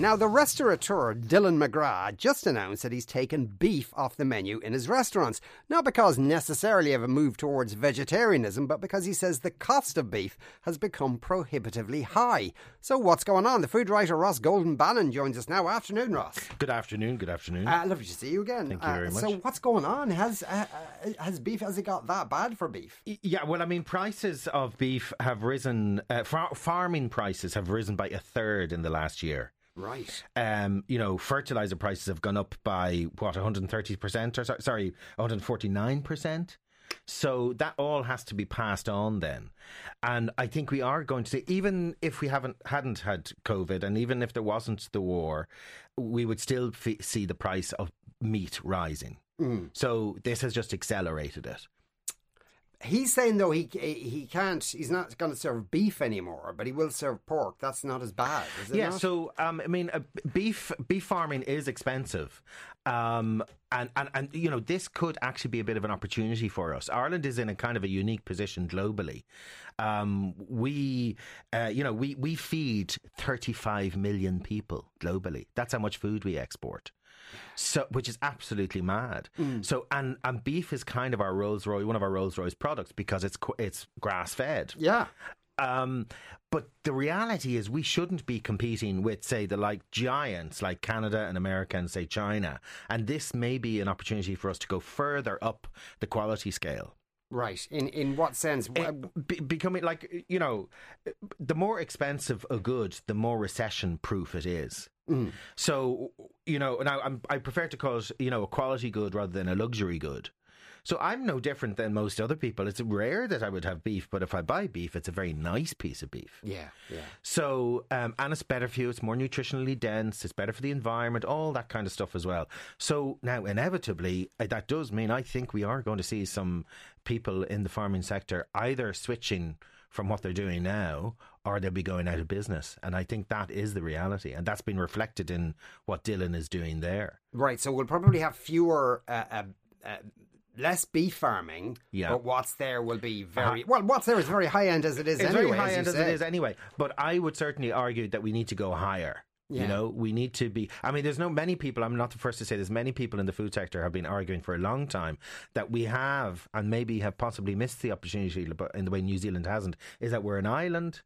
Now, the restaurateur Dylan McGrath just announced that he's taken beef off the menu in his restaurants. Not because necessarily of a move towards vegetarianism, but because he says the cost of beef has become prohibitively high. So, what's going on? The food writer Ross Golden Bannon joins us now. Afternoon, Ross. Good afternoon. Good afternoon. Uh, lovely to see you again. Thank you Uh, very much. So, what's going on? Has uh, uh, has beef has it got that bad for beef? Yeah, well, I mean, prices of beef have risen. Uh, far- farming prices have risen by a third in the last year. Right. Um, you know, fertilizer prices have gone up by what 130 percent, or so- sorry, 149 percent. So that all has to be passed on then, and I think we are going to see, even if we haven't hadn't had COVID, and even if there wasn't the war, we would still f- see the price of meat rising. So this has just accelerated it. He's saying though he he can't. He's not going to serve beef anymore, but he will serve pork. That's not as bad, is it? Yeah, not? so um, I mean, uh, beef beef farming is expensive, um, and, and and you know this could actually be a bit of an opportunity for us. Ireland is in a kind of a unique position globally. Um, we, uh, you know, we we feed 35 million people globally. That's how much food we export. So, which is absolutely mad. So, and and beef is kind of our Rolls Royce, one of our Rolls Royce products because it's it's grass fed. yeah. Um, but the reality is, we shouldn't be competing with, say, the like giants like Canada and America and say China. And this may be an opportunity for us to go further up the quality scale. Right. In in what sense? Uh, be- becoming like you know, the more expensive a good, the more recession proof it is. So you know, now I'm, I prefer to call it you know a quality good rather than a luxury good. So I'm no different than most other people. It's rare that I would have beef, but if I buy beef, it's a very nice piece of beef. yeah. Yeah. So, um, and it's better for you. It's more nutritionally dense. It's better for the environment. All that kind of stuff as well. So now, inevitably, uh, that does mean I think we are going to see some people in the farming sector either switching from what they're doing now, or they'll be going out of business. And I think that is the reality, and that's been reflected in what Dylan is doing there. Right. So we'll probably have fewer. Uh, uh, uh, Less beef farming, Yeah. but what's there will be very well. What's there is very high end as it is. It's anyway, very high as end you as it is anyway. But I would certainly argue that we need to go higher. Yeah. You know, we need to be. I mean, there's no many people. I'm not the first to say. There's many people in the food sector have been arguing for a long time that we have, and maybe have possibly missed the opportunity, but in the way New Zealand hasn't, is that we're an island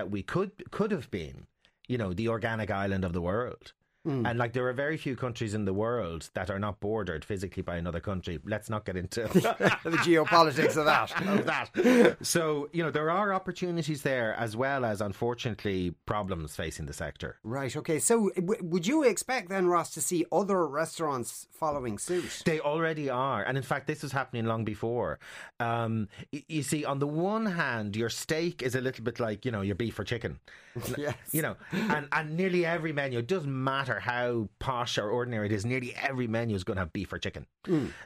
that we could could have been. You know, the organic island of the world. Hmm. And like there are very few countries in the world that are not bordered physically by another country. Let's not get into the geopolitics of that. of that. So, you know, there are opportunities there as well as, unfortunately, problems facing the sector. Right. Okay. So, w- would you expect then, Ross, to see other restaurants following suit? They already are. And in fact, this was happening long before. Um, y- you see, on the one hand, your steak is a little bit like, you know, your beef or chicken. Yes. You know, and, and nearly every menu, it doesn't matter how posh or ordinary it is, nearly every menu is going to have beef or chicken.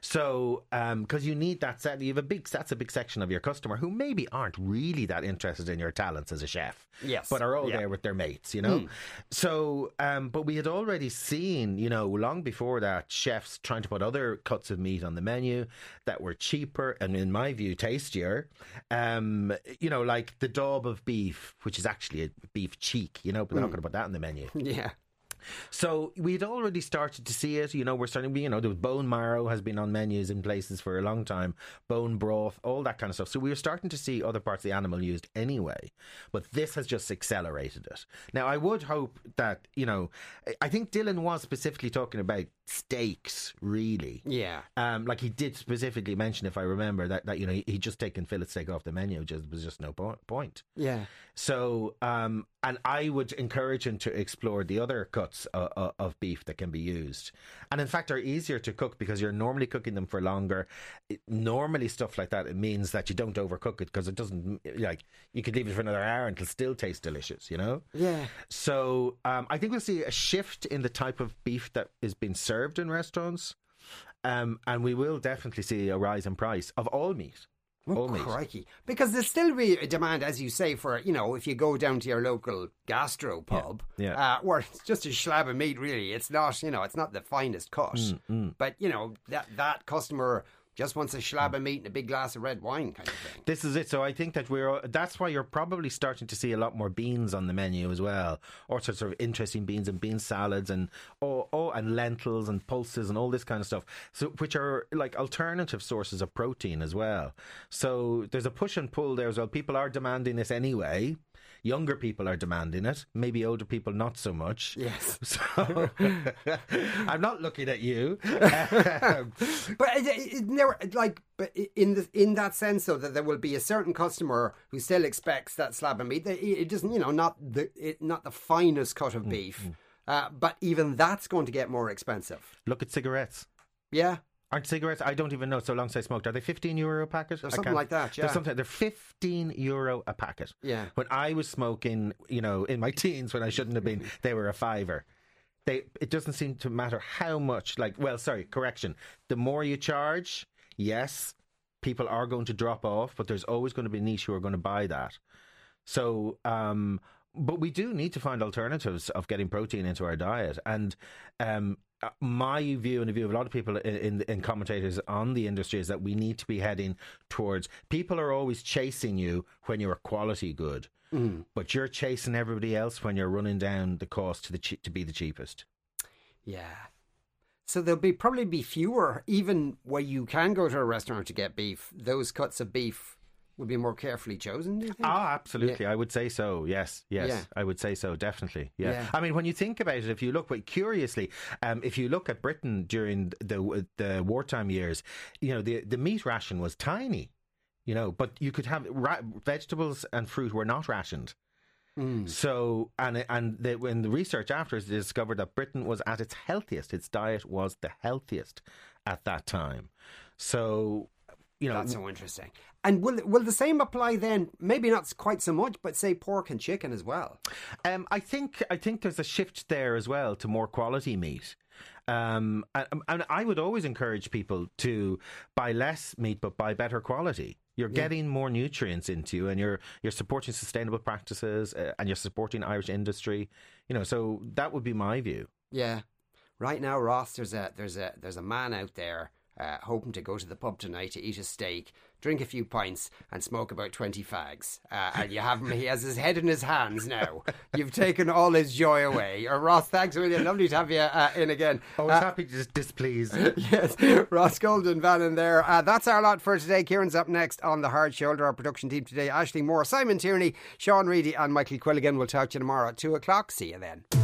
So, because you need that set, you have a big, that's a big section of your customer who maybe aren't really that interested in your talents as a chef. Yes. But are all Yeah. there with their mates, you know? So, um, but we had already seen, you know, long before that, chefs trying to put other cuts of meat on the menu that were cheaper and, in my view, tastier. Um, you know, like the daube of beef, which is actually a beef cheek, you know, but they're not going to put that on the menu. Yeah. So we'd already started to see it. You know, we're starting you know, the bone marrow has been on menus in places for a long time, bone broth, all that kind of stuff. So we were starting to see other parts of the animal used anyway. But this has just accelerated it. Now, I would hope that, you know, I think Dylan was specifically talking about steaks, really. Yeah. Um, like he did specifically mention, if I remember, that, that you know, he, he'd just taken fillet steak off the menu. Just was just no po- point. Yeah. So, um, and I would encourage him to explore the other cuts of, of beef that can be used, and in fact are easier to cook because you're normally cooking them for longer. It, normally, stuff like that it means that you don't overcook it because it doesn't like you could leave it for another hour and it'll still taste delicious. You know. Yeah. So, um, I think we'll see a shift in the type of beef that is being served in restaurants, um, and we will definitely see a rise in price of all meat. all meat. Oh, Crikey. Because there's still be a demand, as you say, for, you know, if you go down to your local gastro pub, Yeah. Uh, where it's just a slab of meat, really. It's not, you know, it's not the finest cut. Mm, But, you know, that, that customer just wants a slab of meat and a big glass of red wine kind of thing. This is it. So I think that we're. That's why you're probably starting to see a lot more beans on the menu as well, or sorts of interesting beans and bean salads and oh oh and lentils and pulses and all this kind of stuff. So which are like alternative sources of protein as well. So there's a push and pull there as well. People are demanding this anyway. Younger people are demanding it. Maybe older people not so much. Yes. So I'm not looking at you. But it, it, it never like, but in the in that sense, though, that there will be a certain customer who still expects that slab of meat. It, doesn't, you know, not the it, not the finest cut Mm, of beef, uh, but even that's going to get more expensive. Look at cigarettes. Yeah, Aren't cigarettes? I don't even know. So long since I smoked, are they fifteen euro a packet? There's something like that, yeah. something. They're fifteen euro a packet. Yeah. When I was smoking, you know, in my teens when I shouldn't have been, they were a fiver. They. It doesn't seem to matter how much. Like, well, sorry, correction. The more you charge, yes, people are going to drop off, but there's always going to be niche who are going to buy that. So, um, but we do need to find alternatives of getting protein into our diet. And um, Uh, my view and the view of a lot of people in, in, in commentators on the industry is that we need to be heading towards people are always chasing you when you're a quality good, mm. but you're chasing everybody else when you're running down the cost to the che- to be the cheapest. yeah. So there'll be probably be fewer, even where you can go to a restaurant to get beef. Those cuts of beef will be more carefully chosen. Do you think? Ah, absolutely. I would say so. Yes, yes, Yeah. I would say so. Definitely. Yeah. Yeah. I mean, when you think about it, if you look, but curiously, um, if you look at Britain during the the wartime years, you know, the the meat ration was tiny. You know, but you could have ra- vegetables and fruit were not rationed. So and and the, when the research afterwards discovered that Britain was at its healthiest, its diet was the healthiest at that time. So you know, That's so interesting. And will will the same apply then? Maybe not quite so much, but say pork and chicken as well. Um, I think I think there's a shift there as well to more quality meat. Um, and, and I would always encourage people to buy less meat but buy better quality. You're getting more nutrients into you, and you're you're supporting sustainable practices, uh, and you're supporting Irish industry. You know, so that would be my view. Yeah. Right now, Ross, there's a there's a there's a man out there uh, hoping to go to the pub tonight to eat a steak, drink a few pints, and smoke about twenty fags. Uh, and you have him; he has his head in his hands now. You've taken all his joy away. Uh, Ross, thanks really. Lovely to have you uh, in again. Always Uh, happy to just displease. yes, Ross Golden Bannon there. Uh, that's our lot for today. Kieran's up next on the hard shoulder. Our production team today: Ashley Moore, Simon Tierney, Sean Reedy, and Michael Quilligan. We'll talk to you tomorrow at two o'clock. See you then.